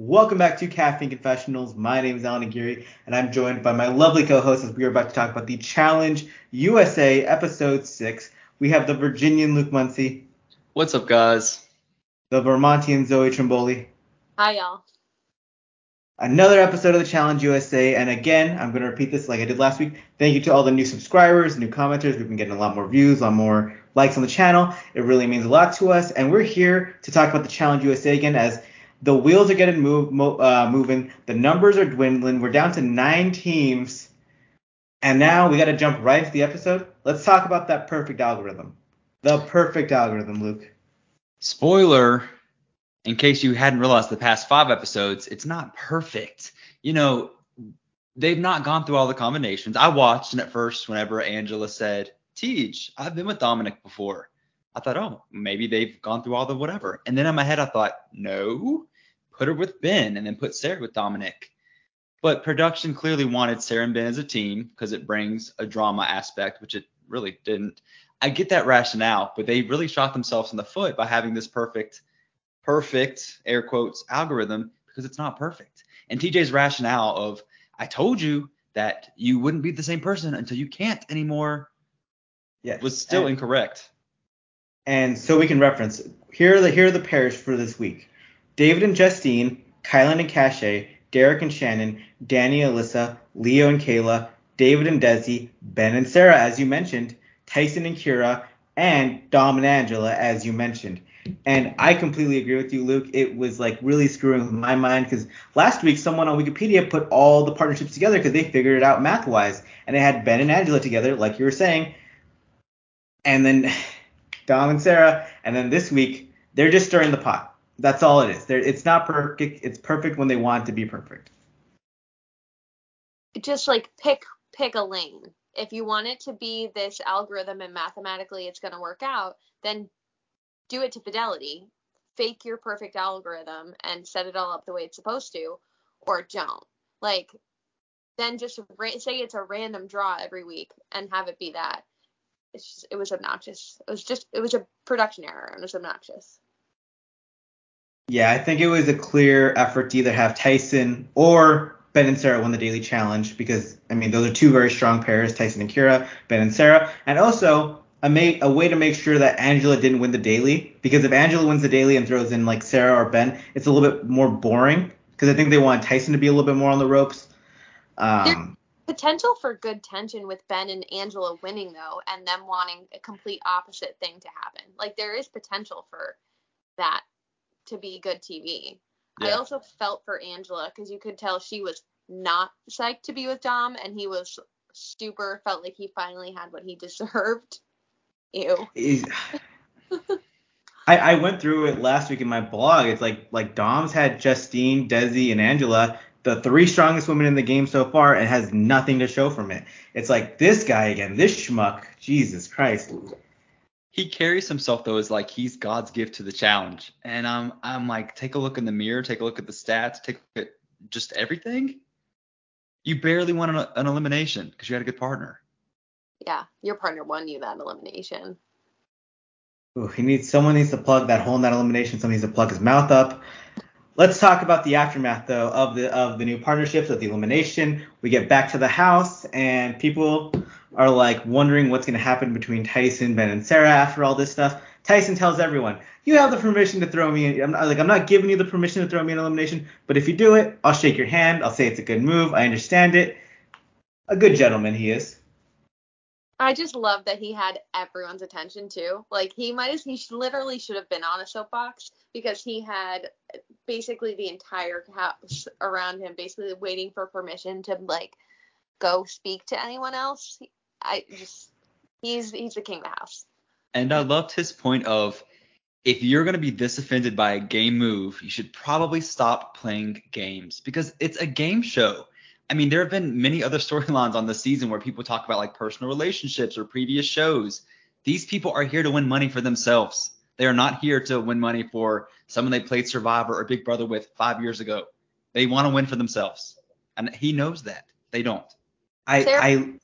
Welcome back to Caffeine Confessionals. My name is Allan Aguirre, and I'm joined by my lovely co-host as we are about to talk about the Challenge USA Episode 6. We have the Virginian Luke Muncie. What's up, guys? The Vermontian Zoe Trimboli. Hi, y'all. Another episode of the Challenge USA, and again, I'm going to repeat this like I did last week. Thank you to all the new subscribers, new commenters. We've been getting a lot more views, a lot more likes on the channel. It really means a lot to us, and we're here to talk about the Challenge USA again as the wheels are getting move, mo- uh, moving. The numbers are dwindling. We're down to nine teams. And now we got to jump right into the episode. Let's talk about that perfect algorithm. The perfect algorithm, Luke. Spoiler, in case you hadn't realized the past five episodes, it's not perfect. You know, they've not gone through all the combinations. I watched, and at first, whenever Angela said, Teach, I've been with Dominic before. I thought, oh, maybe they've gone through all the whatever. And then in my head, I thought, no, put her with Ben and then put Sarah with Dominic. But production clearly wanted Sarah and Ben as a team because it brings a drama aspect, which it really didn't. I get that rationale, but they really shot themselves in the foot by having this perfect, perfect air quotes algorithm because it's not perfect. And TJ's rationale of, I told you that you wouldn't be the same person until you can't anymore yes. was still and, incorrect. And so we can reference here are the here are the pairs for this week. David and Justine, Kyland and Cashay, Derek and Shannon, Danny, and Alyssa, Leo and Kayla, David and Desi, Ben and Sarah, as you mentioned, Tyson and Kyra, and Dom and Angela, as you mentioned. And I completely agree with you, Luke. It was like really screwing with my mind because last week someone on Wikipedia put all the partnerships together because they figured it out math wise. And they had Ben and Angela together, like you were saying. And then Dom and Sarah. And then this week, they're just stirring the pot. That's all it is. They're, it's not perfect. It's perfect when they want to be perfect. Just like pick pick a lane. If you want it to be this algorithm and mathematically it's going to work out, then do it to fidelity. Fake your perfect algorithm and set it all up the way it's supposed to, or don't. Like, then just ra- say it's a random draw every week and have it be that it's just, it was obnoxious. It was just it was a production error and it was obnoxious. Yeah, I think it was a clear effort to either have Tyson or Ben and Sarah win the daily challenge because I mean those are two very strong pairs, Tyson and Kyra, Ben and Sarah, and also a, ma- a way to make sure that Angela didn't win the daily because if Angela wins the daily and throws in like Sarah or Ben, it's a little bit more boring because I think they want Tyson to be a little bit more on the ropes. Um, potential for good tension with Ben and Angela winning though, and them wanting a complete opposite thing to happen. Like there is potential for that to be good TV. Yeah. I also felt for Angela because you could tell she was not psyched to be with Dom, and he was super felt like he finally had what he deserved. Ew. I, I went through it last week in my blog. It's like like Dom's had Justine, Desi, and Angela, the three strongest women in the game so far and has nothing to show from it. It's like this guy again, this schmuck. Jesus Christ. He carries himself though as like he's God's gift to the challenge. And I'm I'm like, take a look in the mirror, take a look at the stats, take a look at just everything. You barely won an, an elimination because you had a good partner. Yeah, your partner won you that elimination. Ooh, he needs someone needs to plug that hole in that elimination. Someone needs to plug his mouth up. Let's talk about the aftermath though of the of the new partnerships of the elimination. We get back to the house and people are like wondering what's going to happen between Tyson, Ben, and Sarah after all this stuff. Tyson tells everyone, "You have the permission to throw me. I'm not, like I'm not giving you the permission to throw me in elimination, but if you do it, I'll shake your hand. I'll say it's a good move. I understand it. A good gentleman he is." I just love that he had everyone's attention too. Like he might as he literally should have been on a soapbox because he had basically the entire house around him, basically waiting for permission to like go speak to anyone else. I just he's he's the king of the house. And I loved his point of if you're going to be this offended by a game move, you should probably stop playing games because it's a game show. I mean, there have been many other storylines on the season where people talk about like personal relationships or previous shows. These people are here to win money for themselves. They are not here to win money for someone they played Survivor or Big Brother with five years ago. They want to win for themselves. And he knows that. They don't. I, Sarah, I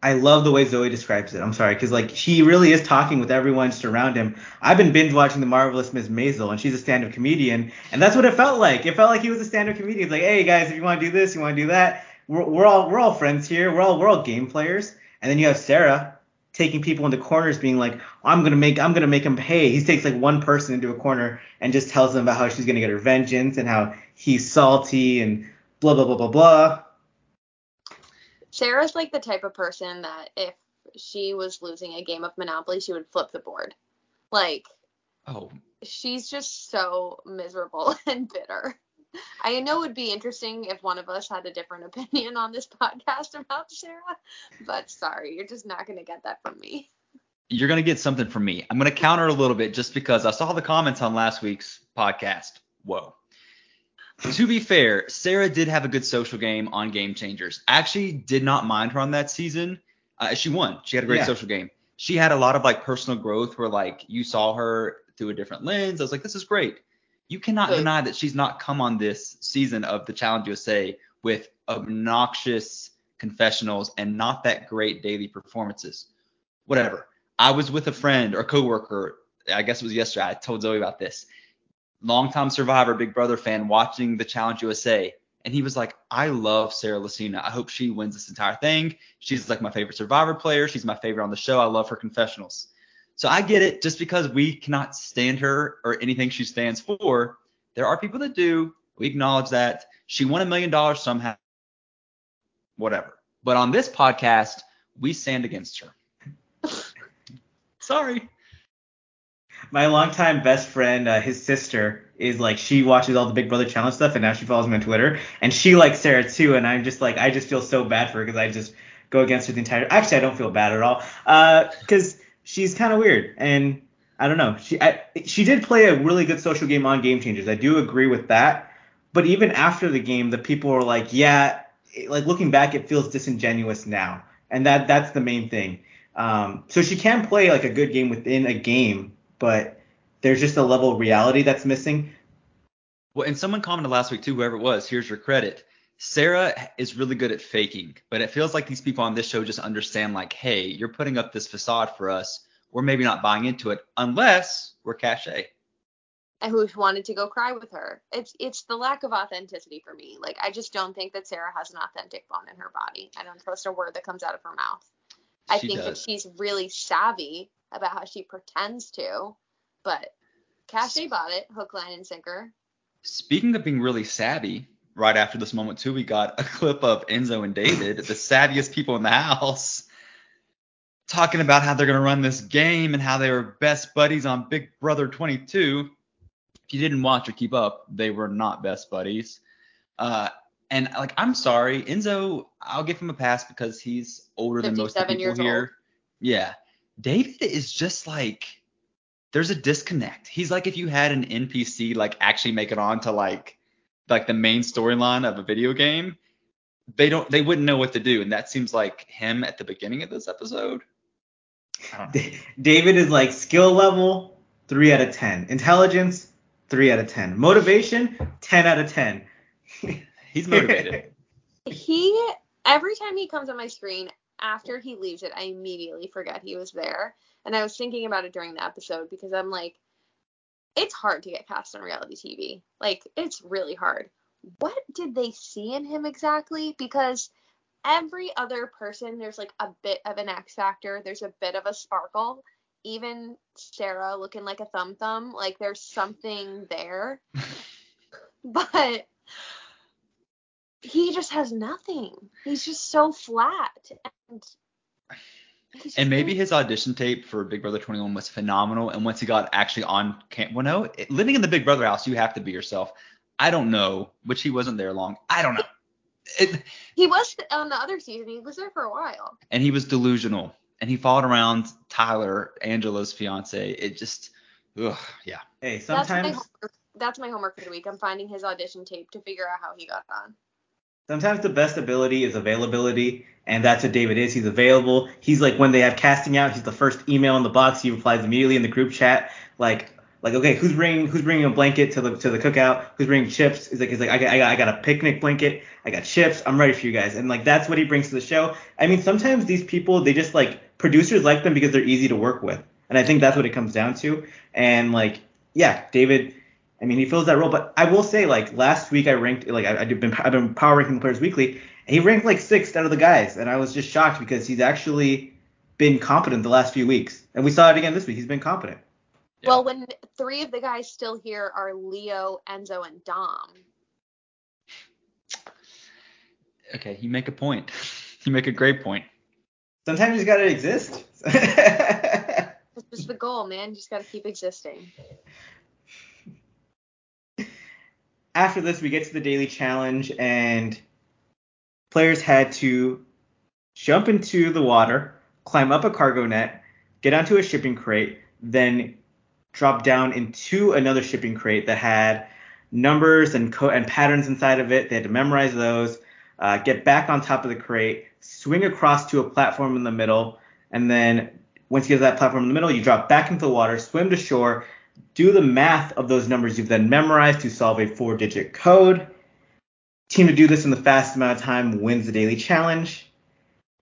I love the way Zoe describes it. I'm sorry, because like she really is talking with everyone just around him. I've been binge watching the marvelous Miss Maisel, and she's a stand-up comedian, and that's what it felt like. It felt like he was a stand-up comedian. It's like, hey guys, if you want to do this, you want to do that, we're, we're all we're all friends here. We're all we're all game players. And then you have Sarah taking people into corners, being like, I'm gonna make I'm gonna make him pay. He takes like one person into a corner and just tells them about how she's gonna get her vengeance and how he's salty and blah blah blah blah blah. Sarah's like the type of person that if she was losing a game of Monopoly, she would flip the board. Like, Oh, she's just so miserable and bitter. I know it would be interesting if one of us had a different opinion on this podcast about Sarah, but sorry, you're just not going to get that from me. you're gonna get something from me. I'm gonna counter a little bit just because I saw the comments on last week's podcast. Whoa. To be fair, Sarah did have a good social game on Game Changers. I actually did not mind her on that season. Uh, she won. She had a great Yeah. social game. She had a lot of like personal growth where like you saw her through a different lens. I was like, this is great. You cannot deny that she's not come on this season of the Challenge USA with obnoxious confessionals and not that great daily performances. Whatever. I was with a friend or coworker. I guess it was yesterday. I told Zoe about this. Longtime Survivor, Big Brother fan, watching the Challenge USA, and he was like, "I love Sarah Lacina. I hope she wins this entire thing. She's like my favorite Survivor player. She's my favorite on the show. I love her confessionals." So I get it. Just because we cannot stand her or anything she stands for, there are people that do. We acknowledge that she won a million dollars somehow. Whatever. But on this podcast, we stand against her. Sorry. My longtime best friend, uh, his sister, is like she watches all the Big Brother challenge stuff, and now she follows me on Twitter, and she likes Sarah too, and I'm just like I just feel so bad for her because I just go against her the entire. Actually, I don't feel bad at all, because she's kind of weird, and I don't know. She I, she did play a really good social game on Game Changers. I do agree with that, but even after the game, the people were like, yeah, like looking back, it feels disingenuous now, and that that's the main thing. Um, so she can play like a good game within a game, but there's just a level of reality that's missing. Well, and someone commented last week too, whoever it was, here's your credit. Sarah is really good at faking, but it feels like these people on this show just understand like, hey, you're putting up this facade for us. We're maybe not buying into it unless we're Cashay. And who wanted to go cry with her? It's it's the lack of authenticity for me. Like I just don't think that Sarah has an authentic bone in her body. I don't trust a word that comes out of her mouth. I She think that she's really savvy about how she pretends to, but Cashay bought it, hook, line, and sinker. Speaking of being really savvy, right after this moment too, we got a clip of Enzo and David, the savviest people in the house, talking about how they're gonna run this game and how they were best buddies on Big Brother 22. If you didn't watch or keep up, they were not best buddies. Uh, and like, I'm sorry, Enzo, I'll give him a pass because he's older than most of the people here. old. Yeah, David is just like there's a disconnect. He's like if you had an NPC like actually make it on to like like the main storyline of a video game, they don't they wouldn't know what to do, and that seems like him at the beginning of this episode. I don't David is like skill level three out of ten, intelligence three out of ten, motivation ten out of ten. He's motivated. He every time he comes on my screen after he leaves it, I immediately forget he was there. And I was thinking about it during the episode because I'm like, it's hard to get cast on reality TV. Like it's really hard. What did they see in him exactly? Because every other person, there's like a bit of an X factor. There's a bit of a sparkle. Even Sarah looking like a thumb thumb, like there's something there. but he just has nothing. He's just so flat. And, And maybe his audition tape for Big Brother 21 was phenomenal. And once he got actually on camp, well, no, it- living in the Big Brother house, you have to be yourself. I don't know, which he wasn't there long. I don't know. It, he was on the other season. He was there for a while. and he was delusional. And he followed around Tyler, Angela's fiance. It just, ugh, yeah. Hey, That's my sometimes homework. That's my homework for the week. I'm finding his audition tape to figure out how he got on. Sometimes the best ability is availability, and that's what David is. He's available. He's like when they have casting out, he's the first email in the box. He replies immediately in the group chat. Like Like, okay, who's bringing who's bringing a blanket to the to the cookout? Who's bringing chips? He's like, he's like, I got, I got I got a picnic blanket. I got chips. I'm ready for you guys. And like that's what he brings to the show. I mean, sometimes these people they just like producers like them because they're easy to work with, and I think that's what it comes down to. And like, yeah, David. I mean, he fills that role. But I will say, like last week, I ranked like I, I've been I've been power ranking the players weekly. And he ranked like sixth out of the guys, and I was just shocked because he's actually been competent the last few weeks, and we saw it again this week. He's been competent. Yeah. Well, when three of the guys still here are Leo, Enzo, and Dom. Okay, you make a point. you make a great point. Sometimes you just gotta exist. That's just the goal, man. You just got to keep existing. After this, we get to the daily challenge, and players had to jump into the water, climb up a cargo net, get onto a shipping crate, then drop down into another shipping crate that had numbers and co- and patterns inside of it. They had to memorize those, uh, get back on top of the crate, swing across to a platform in the middle, and then once you get to that platform in the middle, you drop back into the water, swim to shore, do the math of those numbers you've then memorized to solve a four-digit code. Team to do this in the fastest amount of time wins the daily challenge.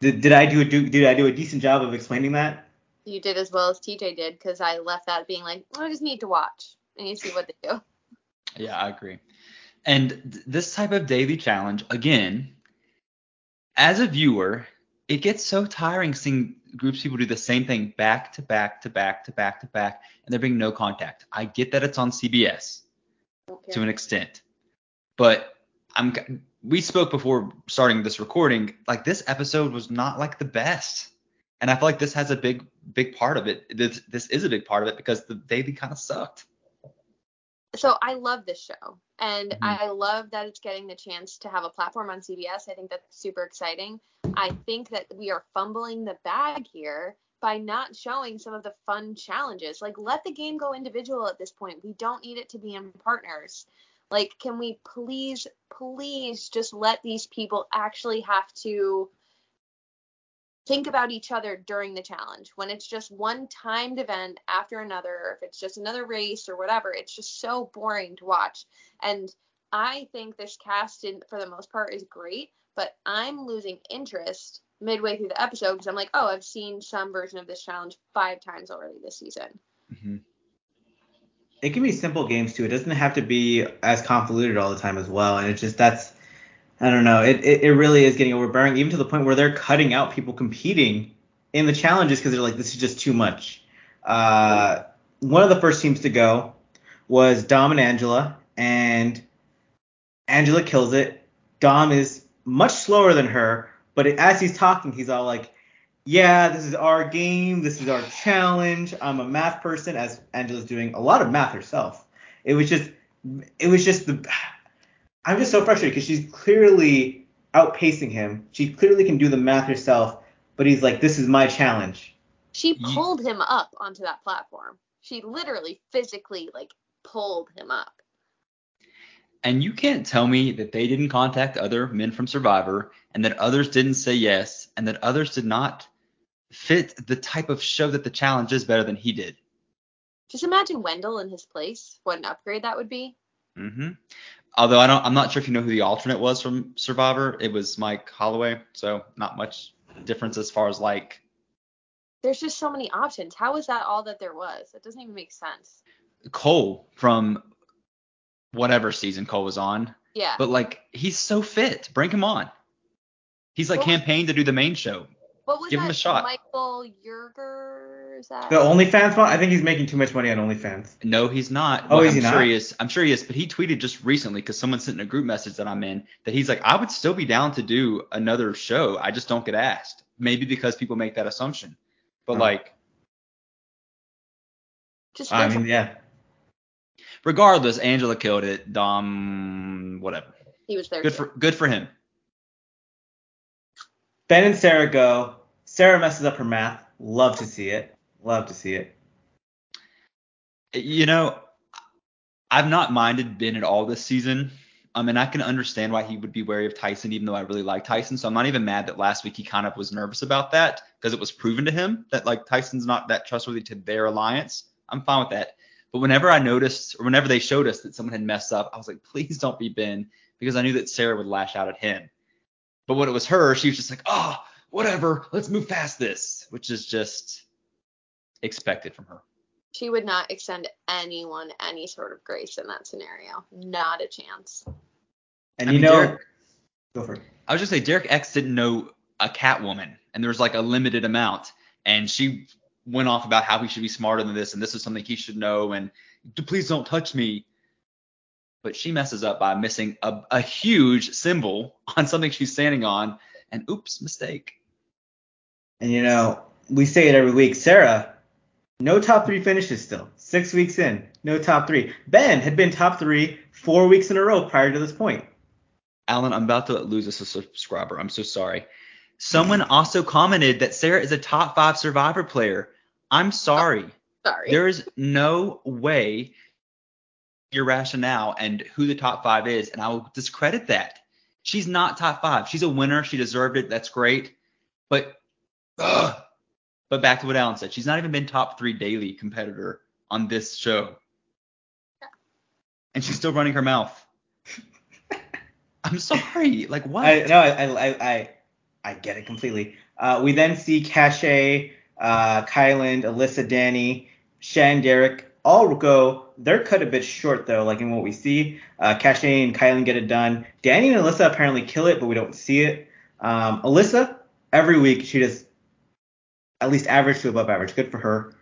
Did, did I do a do, did I do a decent job of explaining that? You did as well as TJ did because I left that being like, I just need to watch and you see what they do. Yeah, I agree. And th- this type of daily challenge, again, as a viewer, it gets so tiring seeing groups of people do the same thing back to back to back to back to back, and there being no contact. I get that it's on CBS Okay. to an extent, but I'm we spoke before starting this recording. Like this episode was not like the best, and I feel like this has a big big part of it. This this is a big part of it because the daily kind of sucked. so I love this show and Mhm. I love that it's getting the chance to have a platform on CBS. I think that's super exciting. I think that we are fumbling the bag here by not showing some of the fun challenges. Like let the game go individual at this point. We don't need it to be in partners. Like can we please please just let these people actually have to think about each other during the challenge. When it's just one timed event after another, or if it's just another race or whatever, it's just so boring to watch. And I think this cast, in, for the most part, is great, but I'm losing interest midway through the episode because I'm like, oh, I've seen some version of this challenge five times already this season. Mm-hmm. It can be simple games too. It doesn't have to be as convoluted all the time as well. And it's just that's I don't know. It, it, it really is getting overbearing, even to the point where they're cutting out people competing in the challenges because they're like, this is just too much. Uh, one of the first teams to go was Dom and Angela, and Angela kills it. Dom is much slower than her, but it, as he's talking, he's all like, yeah, this is our game. This is our challenge. I'm a math person, as Angela's doing a lot of math herself. It was just, it was just the. I'm just so frustrated because she's clearly outpacing him. She clearly can do the math herself, but he's like, this is my challenge. She pulled him up onto that platform. She literally physically like pulled him up. And you can't tell me that they didn't contact other men from Survivor and that others didn't say yes and that others did not fit the type of show that the challenge is better than he did. Just imagine Wendell in his place. What an upgrade that would be. hmm Although I don't, I'm not sure if you know who the alternate was from Survivor. It was Mike Holloway, so not much difference as far as like There's just so many options. How is that all that there was? It doesn't even make sense. Cole from whatever season Cole was on. Yeah. But like he's so fit, bring him on. He's like campaigned to do the main show. what was give that? him a shot. Michael Yerger? Is that? The OnlyFans one, I think he's making too much money on OnlyFans. No, he's not. Oh, is I'm he sure not? he is. I'm sure he is. But he tweeted just recently because someone sent in a group message that I'm in that he's like, I would still be down to do another show. I just don't get asked. Maybe because people make that assumption. But Oh. like, just I mean, yeah. regardless, Angela killed it. Dom, whatever. he was there. Good too. for good for him. Ben and Sarah go. Sarah messes up her math. Love to see it. Love to see it. You know, I've not minded Ben at all this season. I mean, I can understand why he would be wary of Tyson, even though I really like Tyson. So I'm not even mad that last week he kind of was nervous about that because it was proven to him that like Tyson's not that trustworthy to their alliance. I'm fine with that. But whenever I noticed, or whenever they showed us that someone had messed up, I was like, please don't be Ben, because I knew that Sarah would lash out at him. But when it was her, she was just like, oh, whatever, let's move past this, which is just expected from her. She would not extend anyone any sort of grace in that scenario. Not a chance. And I you mean, know, Derek- go for it. I was just say Derek X didn't know a Catwoman, and there was like a limited amount, and she went off about how he should be smarter than this, and this is something he should know, and please don't touch me. But she messes up by missing a, a huge symbol on something she's standing on, and oops, mistake. And you know, we say it every week. Sarah, no top three finishes still. Six weeks in, no top three. Ben had been top three four weeks in a row prior to this point. Allan, I'm about to lose us a subscriber. I'm so sorry. Someone also commented that Sarah is a top five Survivor player. I'm sorry. Oh, sorry. There is no way your rationale and who the top five is, and I will discredit that. She's not top five. She's a winner. She deserved it. That's great. But, ugh. But back to what Allan said. She's not even been top three daily competitor on this show, and she's still running her mouth. I'm sorry. Like what? I no, I I I I, get it completely. Uh, we then see Cashay, uh, Kyland, Alyssa, Danny, Shan, Derek all go. They're cut a bit short though, like in what we see. Uh, Cashay and Kyland get it done. Danny and Alyssa apparently kill it, but we don't see it. Um, Alyssa every week she does at least average to above average. Good for her.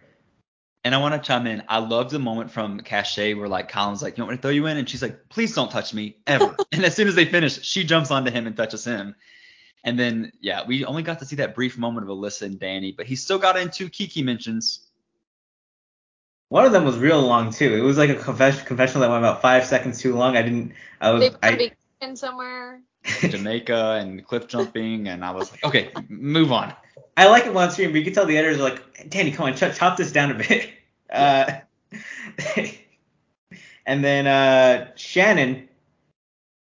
And I want to chime in. I love the moment from Cashay where like Colin's like, "You want me to throw you in?" And she's like, "Please don't touch me ever." and as soon as they finish, she jumps onto him and touches him. And then yeah, we only got to see that brief moment of Alyssa and Danny, but he still got into Kiki mentions. One of them was real long too. It was like a confession, confessional that went about five seconds too long. I didn't. I was. They've got a I, somewhere. Jamaica and cliff jumping, and I was like, okay, move on. I like it on stream, but you can tell the editors are like, Danny, come on, chop, chop this down a bit. Uh, and then uh, Shannon,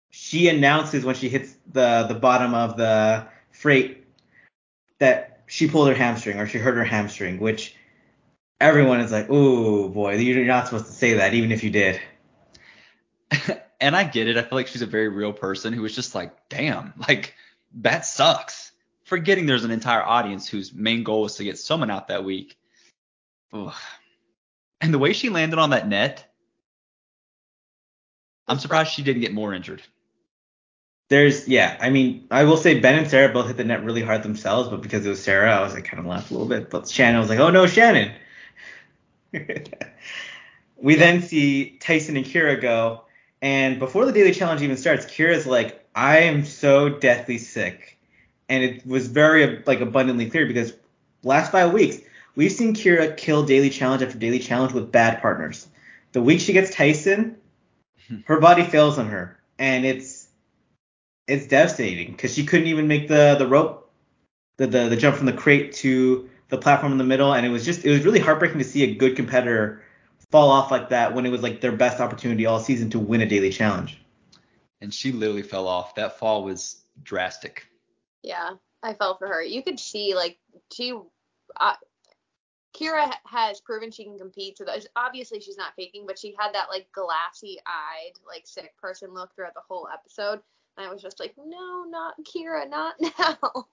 she announces when she hits the the bottom of the freight that she pulled her hamstring or she hurt her hamstring, which everyone is like, oh boy, you're not supposed to say that, even if you did. and I get it. I feel like she's a very real person who was just like, damn, like that sucks. Forgetting there's an entire audience whose main goal was to get someone out that week. Ugh. And the way she landed on that net, I'm surprised she didn't get more injured. There's, yeah, I mean, I will say Ben and Sarah both hit the net really hard themselves, but because it was Sarah, I was like kind of laughed a little bit. But Shannon was like, oh no, Shannon. we then see Tyson and Kyra go, and before the daily challenge even starts, Kyra's like, I am so deathly sick, and it was very like abundantly clear because last five weeks we've seen Kyra kill daily challenge after daily challenge with bad partners. The week she gets Tyson, hmm. her body fails on her, and it's it's devastating because she couldn't even make the the rope, the, the the jump from the crate to the platform in the middle, and it was just it was really heartbreaking to see a good competitor fall off like that when it was like their best opportunity all season to win a daily challenge. And she literally fell off. That fall was drastic. Yeah, I felt for her. You could see like she, uh, Kyra has proven she can compete. So obviously she's not faking, but she had that like glassy eyed, like sick person look throughout the whole episode. And I was just like, no, not Kyra, not now.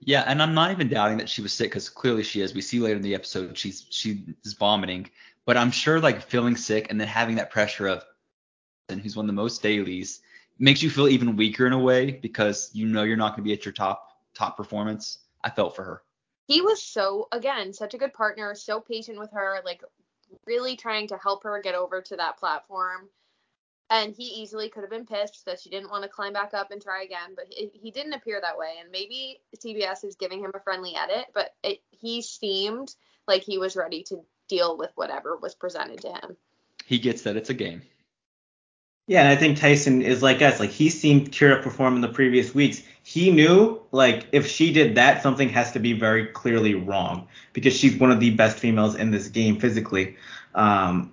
Yeah, and I'm not even doubting that she was sick because clearly she is. We see later in the episode she's she is vomiting, but I'm sure like feeling sick and then having that pressure of and who's won the most dailies makes you feel even weaker in a way because you know you're not going to be at your top top performance. I felt for her. he was so again such a good partner so patient with her like really trying to help her get over to that platform and he easily could have been pissed that she didn't want to climb back up and try again but he, he didn't appear that way and maybe cbs is giving him a friendly edit but it, he seemed like he was ready to deal with whatever was presented to him He gets that it's a game. Yeah, and I think Tyson is like us. Like he's seen Kyra perform in the previous weeks. He knew like if she did that, something has to be very clearly wrong because she's one of the best females in this game physically. Um,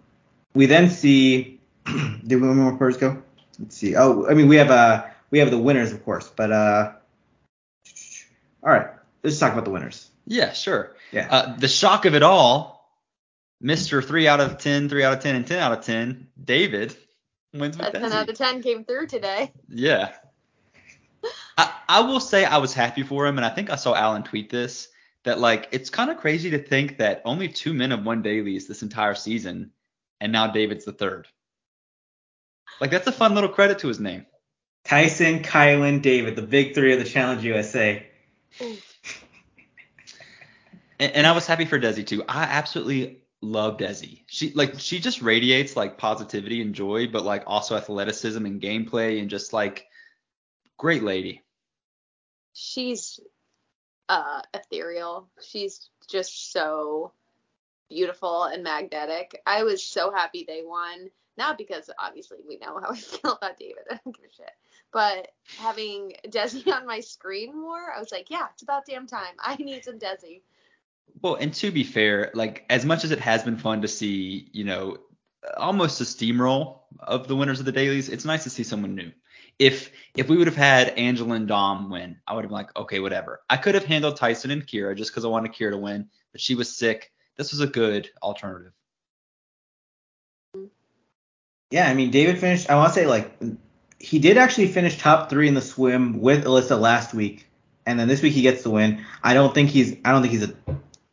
we then see. did we more players go? Let's see. Oh, I mean we have uh we have the winners of course, but uh. All right, let's talk about the winners. Yeah, sure. Yeah. Uh, the shock of it all, Mr. 3 out of 10, 3 out of 10, and 10 out of 10, David, wins with A 10 Desi. out of 10 came through today. Yeah. I, I will say I was happy for him, and I think I saw Allan tweet this that like it's kind of crazy to think that only two men have won dailies this entire season, and now David's the third. Like that's a fun little credit to his name. Tyson, Kyland, David, the big three of the Challenge USA. And, and I was happy for Desi too. I absolutely love Desi. She like she just radiates like positivity and joy, but like also athleticism and gameplay and just like great lady. She's uh ethereal. She's just so beautiful and magnetic. I was so happy they won. Not because obviously we know how I feel about David. I don't give a shit. But having Desi on my screen more, I was like, yeah, it's about damn time. I need some Desi. Well, and to be fair, like as much as it has been fun to see, you know, almost a steamroll of the winners of the dailies, it's nice to see someone new. If if we would have had Angela and Dom win, I would have been like, okay, whatever. I could have handled Tyson and Kyra just because I wanted Kyra to win, but she was sick. This was a good alternative. Yeah, I mean, David finished. I want to say like he did actually finish top three in the swim with Alyssa last week, and then this week he gets the win. I don't think he's. I don't think he's a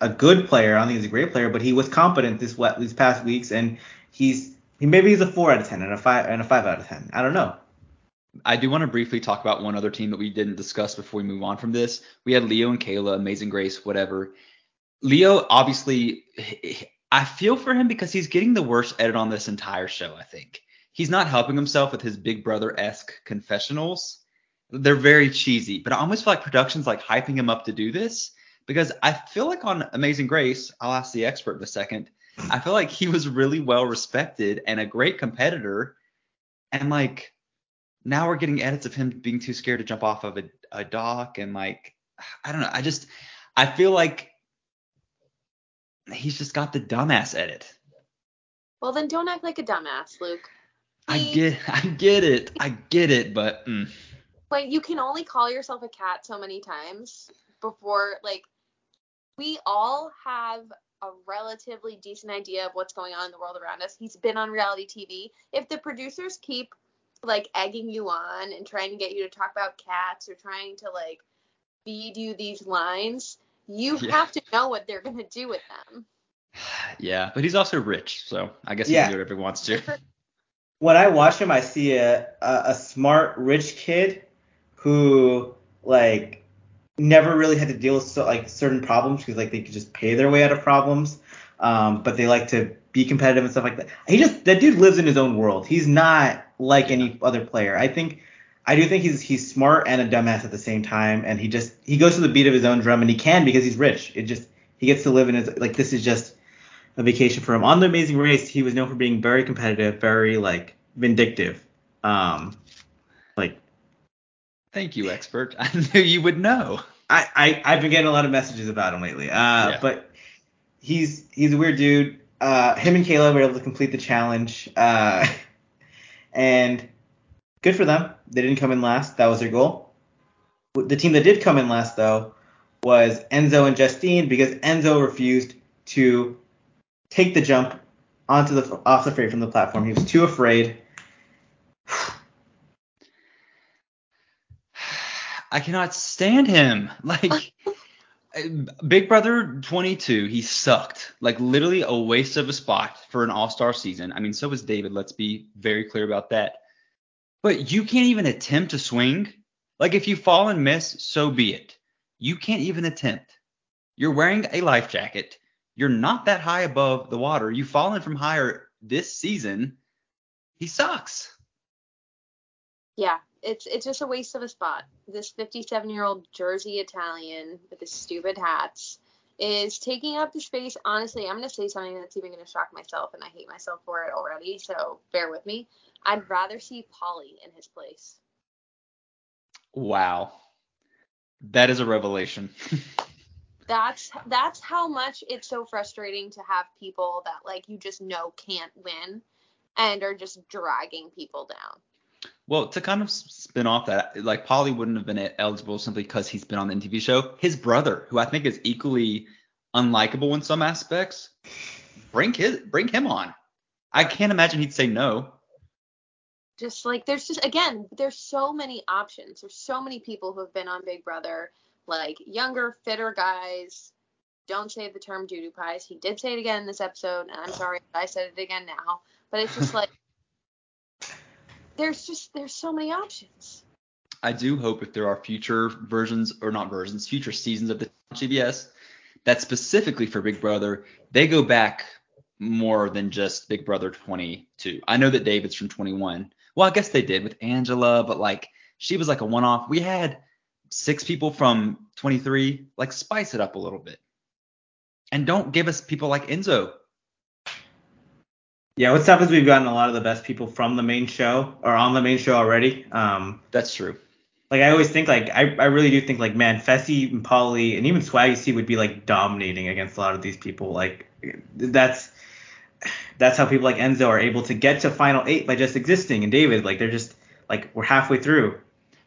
a good player. I don't think he's a great player, but he was competent this what these past weeks, and he's he maybe he's a four out of ten and a five and a five out of ten. I don't know. I do want to briefly talk about one other team that we didn't discuss before we move on from this. We had Leo and Kayla, Amazing Race, whatever. Leo, obviously, I feel for him because he's getting the worst edit on this entire show, I think. He's not helping himself with his Big Brother esque confessionals. They're very cheesy, but I almost feel like production's like hyping him up to do this because I feel like on Amazing Race, I'll ask the expert in a second. I feel like he was really well respected and a great competitor. And like, now we're getting edits of him being too scared to jump off of a, a dock and like I don't know. I just I feel like he's just got the dumbass edit. Well, then don't act like a dumbass, Luke. I get I get it. I get it, but mm, Like you can only call yourself a cat so many times before like we all have a relatively decent idea of what's going on in the world around us. He's been on reality TV. If the producers keep like egging you on and trying to get you to talk about cats or trying to like feed you these lines, you Yeah. have to know what they're gonna do with them. yeah, but he's also rich, so I guess he Yeah. can do whatever he wants to. When I watch him, I see a a, a smart rich kid who like never really had to deal with so, like certain problems because like they could just pay their way out of problems. Um, but they like to be competitive and stuff like that. He just that dude lives in his own world. He's not like any other player. I think I do think he's he's smart and a dumbass at the same time, and he just he goes to the beat of his own drum, and he can because he's rich. It just he gets to live in his like this is just a vacation for him. On the Amazing Race, he was known for being very competitive, very like vindictive. Um, like Thank you, expert. I knew you would know. I, I I've been getting a lot of messages about him lately. Uh, Yeah. but he's he's a weird dude. Uh, him and Kayla were able to complete the challenge. Uh, and good for them. They didn't come in last. That was their goal. The team that did come in last though was Enzo and Justine because Enzo refused to take the jump onto the off the freight from the platform. He was too afraid. I cannot stand him. Like Big Brother 22, he sucked. Like literally a waste of a spot for an All-Star season. I mean, so was David. Let's be very clear about that. But you can't even attempt to swing. Like if you fall and miss, so be it. You can't even attempt. You're wearing a life jacket. You're not that high above the water. You've fallen from higher this season. He sucks. Yeah, it's it's just a waste of a spot. This 57 year old Jersey Italian with his stupid hats is taking up the space. Honestly, I'm gonna say something that's even gonna shock myself, and I hate myself for it already. So bear with me. I'd rather see Paulie in his place. Wow. That is a revelation. That's that's how much it's so frustrating to have people that like you just know can't win and are just dragging people down. Well, to kind of spin off that, like Paulie wouldn't have been eligible simply because he's been on the MTV show. His brother, who I think is equally unlikable in some aspects, bring his bring him on. I can't imagine he'd say no. Just like there's just again, there's so many options. There's so many people who have been on Big Brother, like younger, fitter guys. Don't say the term doo doo pies. He did say it again in this episode, and I'm sorry I said it again now. But it's just like there's just there's so many options. I do hope if there are future versions or not versions, future seasons of the CBS that specifically for Big Brother, they go back more than just Big Brother 22. I know that David's from 21. Well, I guess they did with Angela, but like she was like a one off. We had six people from 23. Like spice it up a little bit. And don't give us people like Enzo. Yeah, what's tough is we've gotten a lot of the best people from the main show or on the main show already. Um, That's true. like I always think like I, I really do think like man Fessy and Paulie and even Swaggy C would be like dominating against a lot of these people. Like that's that's how people like Enzo are able to get to final eight by just existing. And David, like they're just like we're halfway through.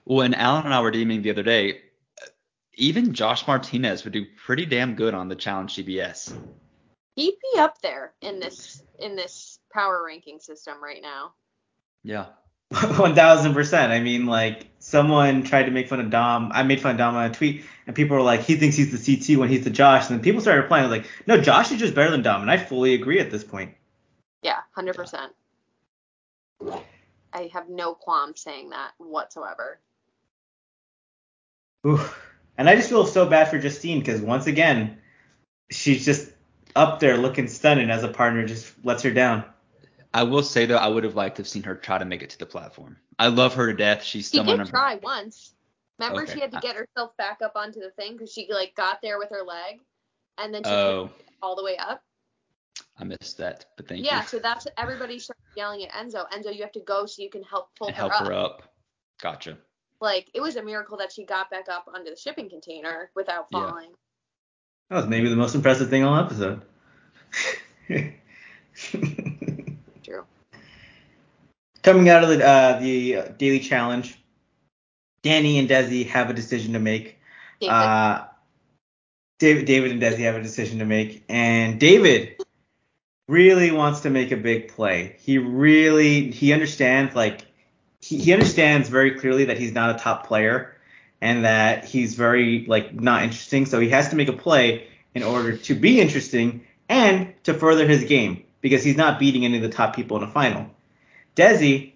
Well, and Allan and I were deeming the other day, even Josh Martinez would do pretty damn good on the Challenge CBS. He'd be up there in this in this power ranking system right now. Yeah. One thousand percent. I mean, like someone tried to make fun of Dom. I made fun of Dom on a tweet, and people were like, he thinks he's the CT when he's the Josh. And then people started replying like, no, Josh is just better than Dom, and I fully agree at this point. Yeah, hundred percent. I have no qualm saying that whatsoever. Oof. And I just feel so bad for Justine because once again, she's just up there looking stunning as a partner, just lets her down. I will say though, I would have liked to have seen her try to make it to the platform. I love her to death. She's She someone. did try once. Remember, Okay. she had to get herself back up onto the thing because she like got there with her leg, and then she Oh, couldn't all the way up. I missed that, but thank yeah, you. Yeah, so that's everybody started yelling at Enzo. Enzo, you have to go so you can help pull and her help up. her up. Gotcha. Like it was a miracle that she got back up onto the shipping container without Yeah. That was maybe the most impressive thing on the episode. True. Coming out of the uh, the uh, daily challenge, Danny and Desi have a decision to make. David, Uh, David, David and Desi have a decision to make, and David really wants to make a big play. He really he understands like he, he understands very clearly that he's not a top player and that he's very like not interesting. So he has to make a play in order to be interesting and to further his game because he's not beating any of the top people in the final. Desi,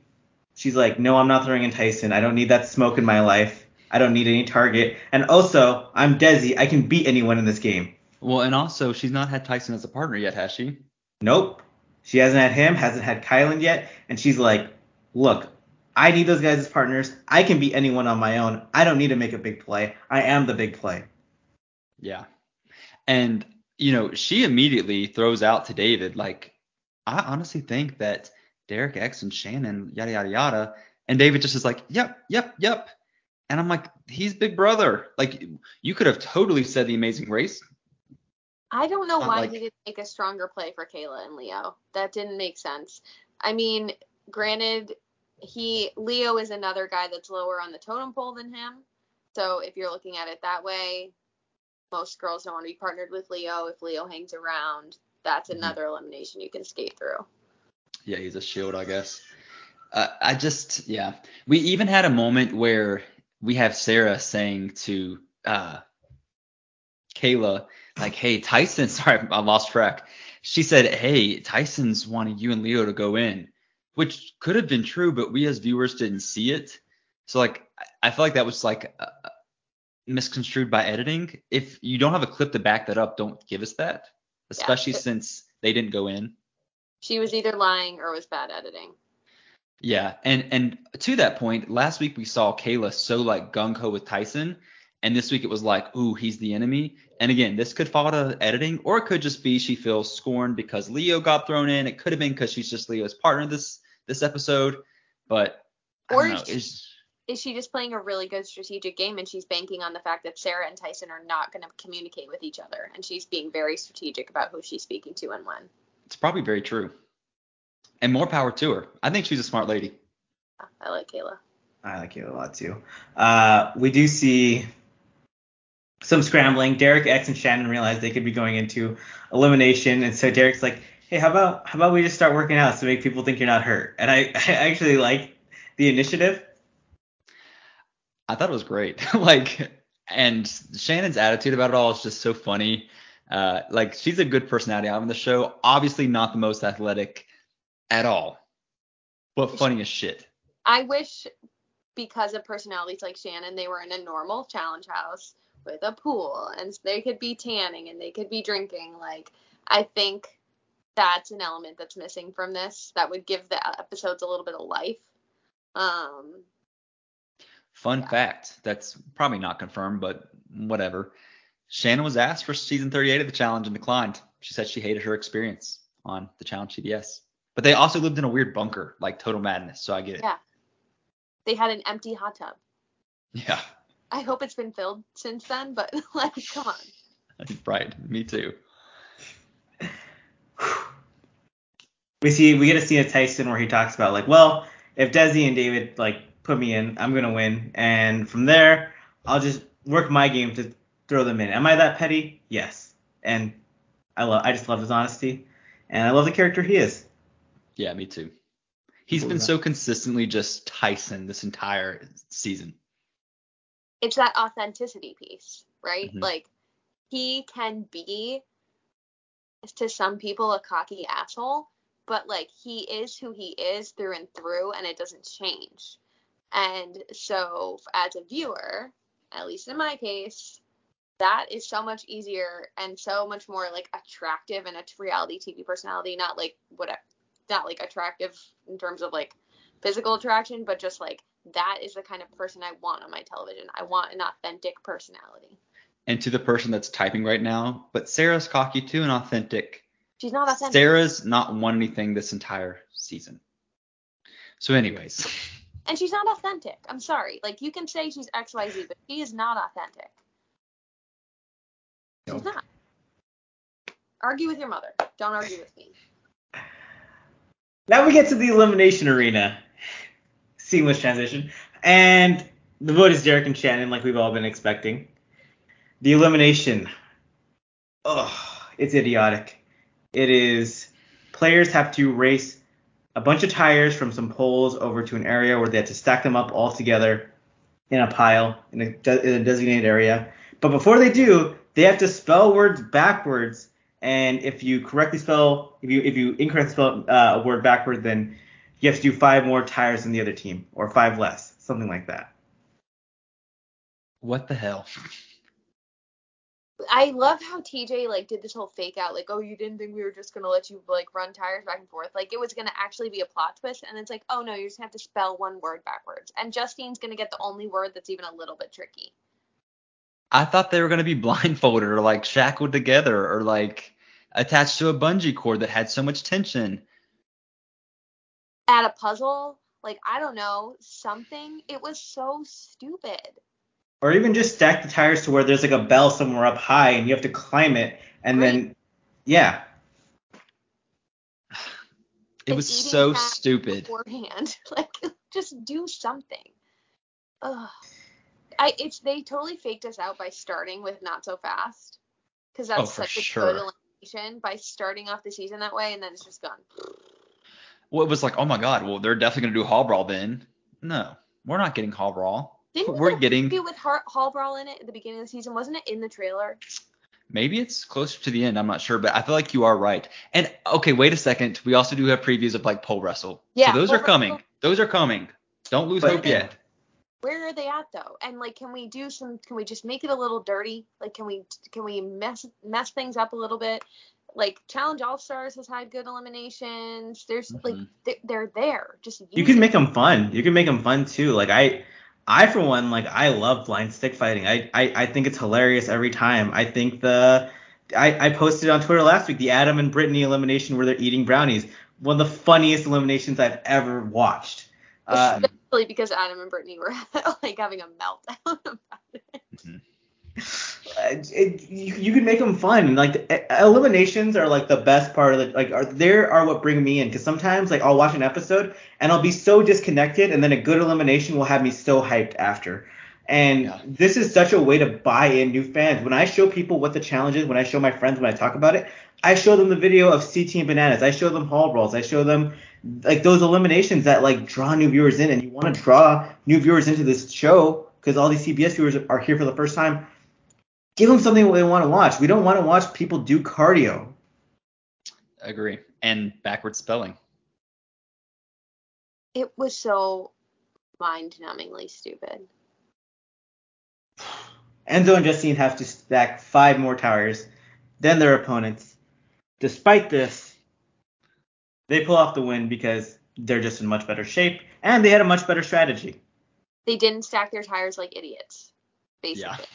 she's like, no, I'm not throwing in Tyson. I don't need that smoke in my life. I don't need any target. And also, I'm Desi. I can beat anyone in this game. Well, and also she's not had Tyson as a partner yet, has she? Nope. She hasn't had him, hasn't had Kyland yet, and she's like, look, I need those guys as partners. I can beat anyone on my own. I don't need to make a big play. I am the big play. Yeah. And you know, she immediately throws out to David like, I honestly think that Derek X and Shannon, yada yada yada, and David just is like, yep, yep, yep. And I'm like, he's big brother. Like, you could have totally said the Amazing Race. I don't know not why like- he didn't make a stronger play for Kayla and Leo. That didn't make sense. I mean, granted, he Leo is another guy that's lower on the totem pole than him. So if you're looking at it that way, most girls don't want to be partnered with Leo. If Leo hangs around, that's Mhm. another elimination you can skate through. Yeah, he's a shield, I guess. Uh, I just, yeah. We even had a moment where we have Sarah saying to uh, Kayla, like, hey, Tyson, sorry, I lost track. She said, hey, Tyson's wanting you and Leo to go in, which could have been true, but we as viewers didn't see it. So, like, I- feel like that was like uh, misconstrued by editing. If you don't have a clip to back that up, don't give us that, especially it- since they didn't go in. She was either lying or was bad editing. Yeah, and and to that point, last week we saw Kayla so like gung ho with Tyson, and this week it was like, ooh, he's the enemy. And again, this could fall to editing, or it could just be she feels scorned because Leo got thrown in. It could have been because she's just Leo's partner this this episode, but I Or don't know. is she- Is she just playing a really good strategic game and she's banking on the fact that Sarah and Tyson are not going to communicate with each other and she's being very strategic about who she's speaking to and when? it's probably very true, and more power to her. I think she's a smart lady. I like Kayla. I like Kayla a lot too. Uh, we do see some scrambling. Derek X and Shannon realized they could be going into elimination, and so Derek's like, "Hey, how about how about we just start working out to make people think you're not hurt?" And I, I actually like the initiative. I thought it was great. like, and Shannon's attitude about it all is just so funny. Uh, like, she's a good personality on the show. Obviously, not the most athletic at all, but funny as shit. I wish because of personalities like Shannon, they were in a normal challenge house with a pool and they could be tanning and they could be drinking. Like, I think that's an element that's missing from this that would give the episodes a little bit of life. Um, Fun Yeah. fact that's probably not confirmed, but whatever. Shannon was asked for season 38 of the challenge and declined. She said she hated her experience on the challenge CBS. But they also lived in a weird bunker, like total madness. So I get it. Yeah. they had an empty hot tub. Yeah. I hope it's been filled since then, but like, come on. right. Me too. We see we get a scene of Tyson where he talks about like, well, if Desi and David like put me in, I'm gonna win, and from there I'll just work my game to throw them in. Am I that petty? Yes. And I love I just love his honesty, and I love the character he is. Yeah, me too. He's What been so consistently just Tyson this entire season. It's that authenticity piece, right? Mhm. Like, he can be to some people a cocky asshole, but like he is who he is through and through, and it doesn't change. And so, as a viewer, at least in my case, that is so much easier and so much more like attractive in a reality TV personality, not like whatever, not like attractive in terms of like physical attraction, but just like that is the kind of person I want on my television. I want an authentic personality. And to the person that's typing right now, but Sarah's cocky too and authentic. She's not authentic. Sarah's not won anything this entire season. So, anyways, and she's not authentic. I'm sorry. Like you can say she's XYZ, but she is not authentic. She's not. Argue with your mother. Don't argue with me. Now we get to the elimination arena. Seamless transition. And the vote is Derek and Shannon, like we've all been expecting. The elimination. Oh, it's idiotic. It is players have to race a bunch of tires from some poles over to an area where they have to stack them up all together in a pile in a, in a designated area. But before they do, they have to spell words backwards. And if you correctly spell, if you if you incorrectly spell uh, a word backward, then you have to do five more tires than the other team, or five less, something like that. what the hell? I love how TJ like did this whole fake out, like, oh, you didn't think we were just gonna let you like run tires back and forth, like it was gonna actually be a plot twist, and it's like, oh no, you just have to spell one word backwards, and Justine's gonna get the only word that's even a little bit tricky. I thought they were going to be blindfolded or like shackled together or like attached to a bungee cord that had so much tension. At a puzzle, like I don't know, something. It was so stupid. Or even just stack the tires to where there's like a bell somewhere up high and you have to climb it, and then yeah, It And was so stupid. beforehand. like just do something. Ugh. I it's they totally faked us out by starting with not so fast. Because that's Oh, for such a sure. good elimination by starting off the season that way and then it's just gone. Well, it was like, oh my god, well they're definitely going to do Hall Brawl then. No, we're not getting Hall Brawl. Didn't We're getting get with Har- Hall Brawl in it at the beginning of the season? Wasn't it in the trailer? maybe it's closer to the end. I'm not sure, but I feel like you are right. And okay, wait a second. We also do have previews of like pole wrestle. Yeah, so those are coming. wrestle. Those are coming. Don't lose But- hope yet. Where are they at though? And like, can we do some? Can we just make it a little dirty? Like, can we can we mess mess things up a little bit? Like, Challenge All Stars has had good eliminations. There's like Mhm. they, they're there. Just you can it. make them fun. You can make them fun too. Like I, I for one, like I love blind stick fighting. I, I, I think it's hilarious every time. I think the, I, I posted on Twitter last week the Adam and Brittany elimination where they're eating brownies. One of the funniest eliminations I've ever watched. Uh, Especially because Adam and Brittany were like having a meltdown about it. it, you, you can make them fun. Like eliminations are like the best part of the like are there are what bring me in because sometimes like I'll watch an episode and I'll be so disconnected and then a good elimination will have me so hyped after. And Yeah. this is such a way to buy in new fans. When I show people what the challenge is, when I show my friends, when I talk about it, I show them the video of CT and Bananas. I show them Hall Brawls. I show them like those eliminations that like draw new viewers in. And you want to draw new viewers into this show because all these CBS viewers are here for the first time. Give them something they want to watch. We don't want to watch people do cardio. Agree. And backward spelling. It was so mind-numbingly stupid. Enzo and Justine have to stack five more towers than their opponents. Despite this, they pull off the win because they're just in much better shape and they had a much better strategy. They didn't stack their tires like idiots, basically. Yeah.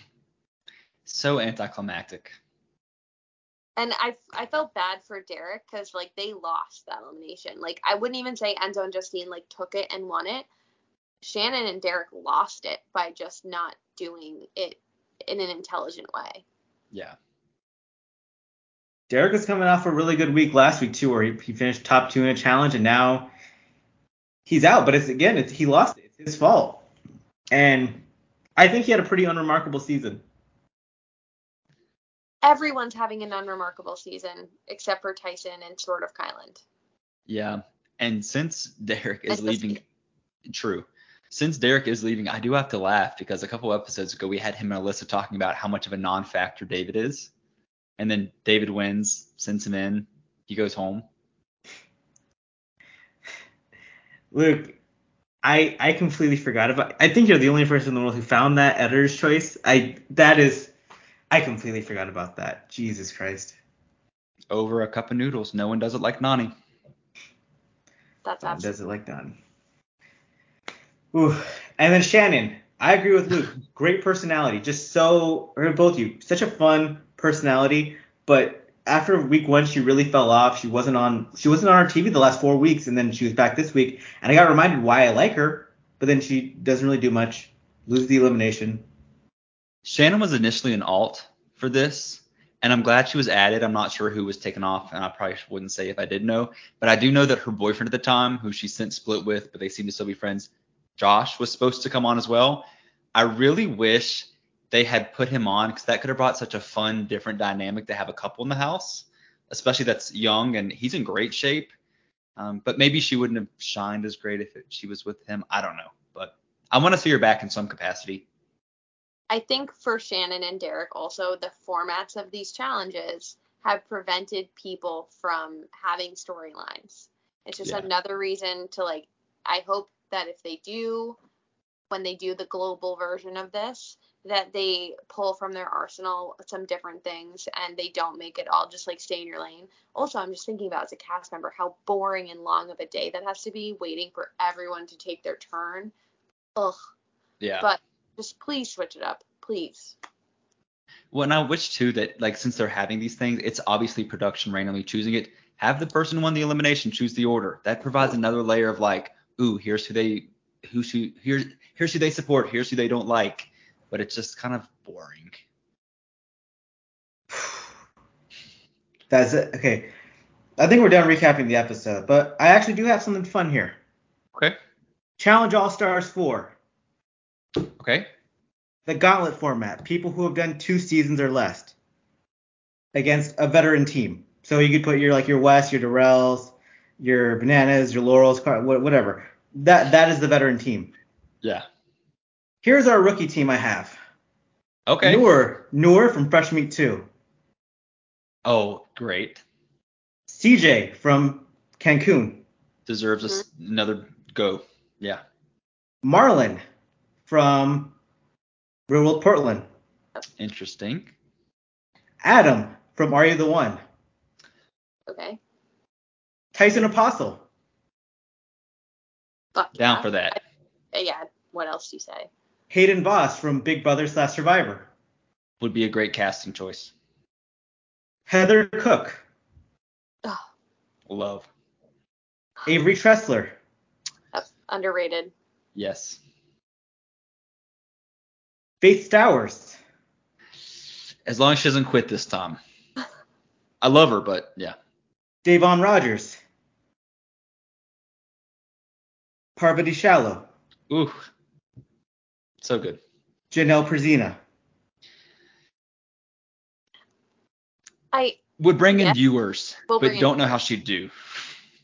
So anticlimactic. And I I felt bad for Derek because like they lost that elimination. Like I wouldn't even say Enzo and Justine like took it and won it. Shannon and Derek lost it by just not doing it in an intelligent way. Yeah. Derek is coming off a really good week last week too, where he, he finished top two in a challenge, and now he's out. But it's again, it's, he lost it. It's his fault. And I think he had a pretty unremarkable season. Everyone's having an unremarkable season except for Tyson and sort of Kyland. Yeah. And since Derek is leaving, Justine. true. Since Derek is leaving, I do have to laugh because a couple episodes ago we had him and Alyssa talking about how much of a non-factor David is, and then David wins, sends him in, he goes home. Luke, I I completely forgot about. I think you're the only person in the world who found that editor's choice. I that is, I completely forgot about that. Jesus Christ. Over a cup of noodles. No one does it like Nany. That's Don absolutely does it like Nany. Ooh. And then Shannon. I agree with Luke. Great personality. Just so, or both of you, such a fun personality. But after week one, she really fell off. She wasn't on. She wasn't on our TV the last four weeks, and then she was back this week. And I got reminded why I like her. But then she doesn't really do much. Lose the elimination. Shannon was initially an alt for this, and I'm glad she was added. I'm not sure who was taken off, and I probably wouldn't say if I did know, but I do know that her boyfriend at the time, who she's since split with, but they seem to still be friends, Josh, was supposed to come on as well. I really wish they had put him on because that could have brought such a fun, different dynamic to have a couple in the house, especially that's young and he's in great shape. Um, but maybe she wouldn't have shined as great if it, she was with him. I don't know, but I want to see her back in some capacity. I think for Shannon and Derek also the formats of these challenges have prevented people from having storylines. It's just Yeah. another reason to like I hope that if they do when they do the global version of this that they pull from their arsenal some different things and they don't make it all just like stay in your lane. Also, I'm just thinking about as a cast member how boring and long of a day that has to be waiting for everyone to take their turn. Ugh. Yeah. But just please switch it up, please. Well, and I wish too that like since they're having these things, it's obviously production randomly choosing it. Have the person who won the elimination choose the order. That provides another layer of like, ooh, here's who they who who here's here's who they support, here's who they don't like. But it's just kind of boring. That's it. Okay. I think we're done recapping the episode, but I actually do have something fun here. Okay. Challenge All Stars 4. Okay. the gauntlet format, people who have done two seasons or less against a veteran team. So you could put your like your West, your Darrells, your Bananas, your Laurels, whatever. That that is the veteran team. Yeah. Here's our rookie team I have. Okay. Noor, Noor from Fresh Meat 2. Oh, great. CJ from Cancun. Deserves us another go. Yeah. Marlon from Real World Portland. Interesting. Adam from Are You the One? Okay. Tyson Apostol. Fuck Down yeah. for that. Uh, yeah. What else do you say? Hayden Moss from Big Brother slash Survivor. Would be a great casting choice. Heather Cooke. Ugh, Love. Avery Tressler. that's underrated. Yes. Faith Stowers. As long as she doesn't quit this time. I love her, but yeah. Davon Rogers. Parvati Shallow. Ooh. So good. Janelle Pierzina. I Would bring in Yeah. viewers, We'll but don't know how she'd do.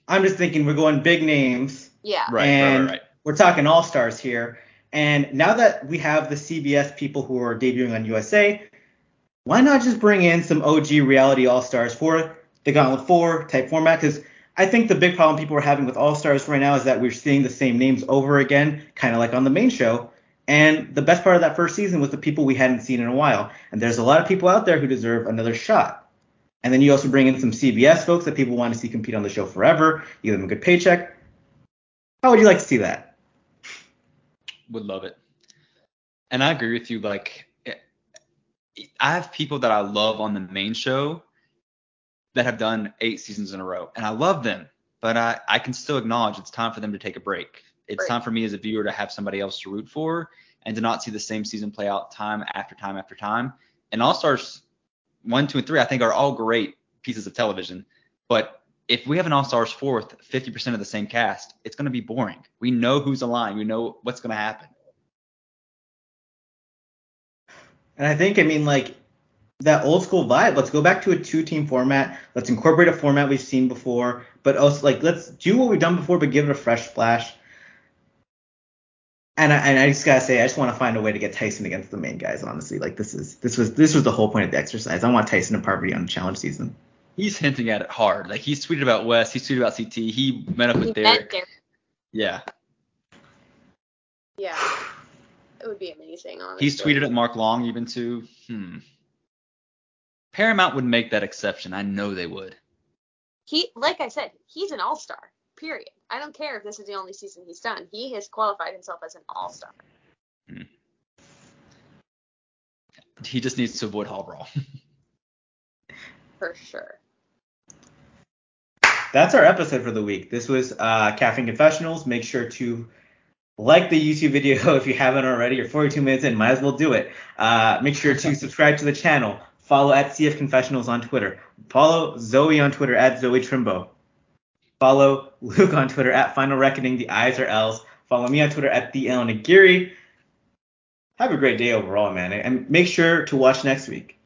I'm just thinking we're going big names. yeah. Right, and right, right, we're talking all stars here. And now that we have the CBS people who are debuting on USA, why not just bring in some OG reality all stars for the Gauntlet 4 type format? Because I think the big problem people are having with all stars right now is that we're seeing the same names over again, kind of like on the main show. And the best part of that first season was the people we hadn't seen in a while. And there's a lot of people out there who deserve another shot. And then you also bring in some CBS folks that people want to see compete on the show forever. You give them a good paycheck. How would you like to see that? Would love it. And I agree with you. Like, I have people that I love on the main show that have done eight seasons in a row, and I love them. But I, I can still acknowledge it's time for them to take a break. It's Right. time for me as a viewer to have somebody else to root for and to not see the same season play out time after time after time. And All Stars one, two, and three, I think are all great pieces of television. But if we have an All Stars fourth, 50% of the same cast, it's going to be boring. We know who's aligned. We know what's going to happen. And I think, I mean, like that old school vibe. Let's go back to a two team format. Let's incorporate a format we've seen before, but also like let's do what we've done before, but give it a fresh splash. And I, and I just gotta say, I just want to find a way to get Tyson against the main guys. Honestly, like this is this was this was the whole point of the exercise. I want Tyson and Parvati on the challenge season. He's hinting at it hard. Like he's tweeted about Wes, he's tweeted about CT, he met up He with met Derek. Derek. Yeah. Yeah. It would be amazing, honestly. He's tweeted at Mark Long even too. Hmm. Paramount would make that exception. I know they would. He, like I said, he's an all star. Period. I don't care if this is the only season he's done. He has qualified himself as an all star. Hmm. He just needs to avoid Hall Brawl. For sure. That's our episode for the week. This was uh, Caffeine Confessionals. Make sure to like the YouTube video if you haven't already. You're 42 minutes in, might as well do it. Uh, make sure to subscribe to the channel. Follow at CF Confessionals on Twitter. Follow Zoe on Twitter at Zoe Trimbo. Follow Luke on Twitter at Final Reckoning. The I's are L's. Follow me on Twitter at the Allan Aguirre. Have a great day overall, man, and make sure to watch next week.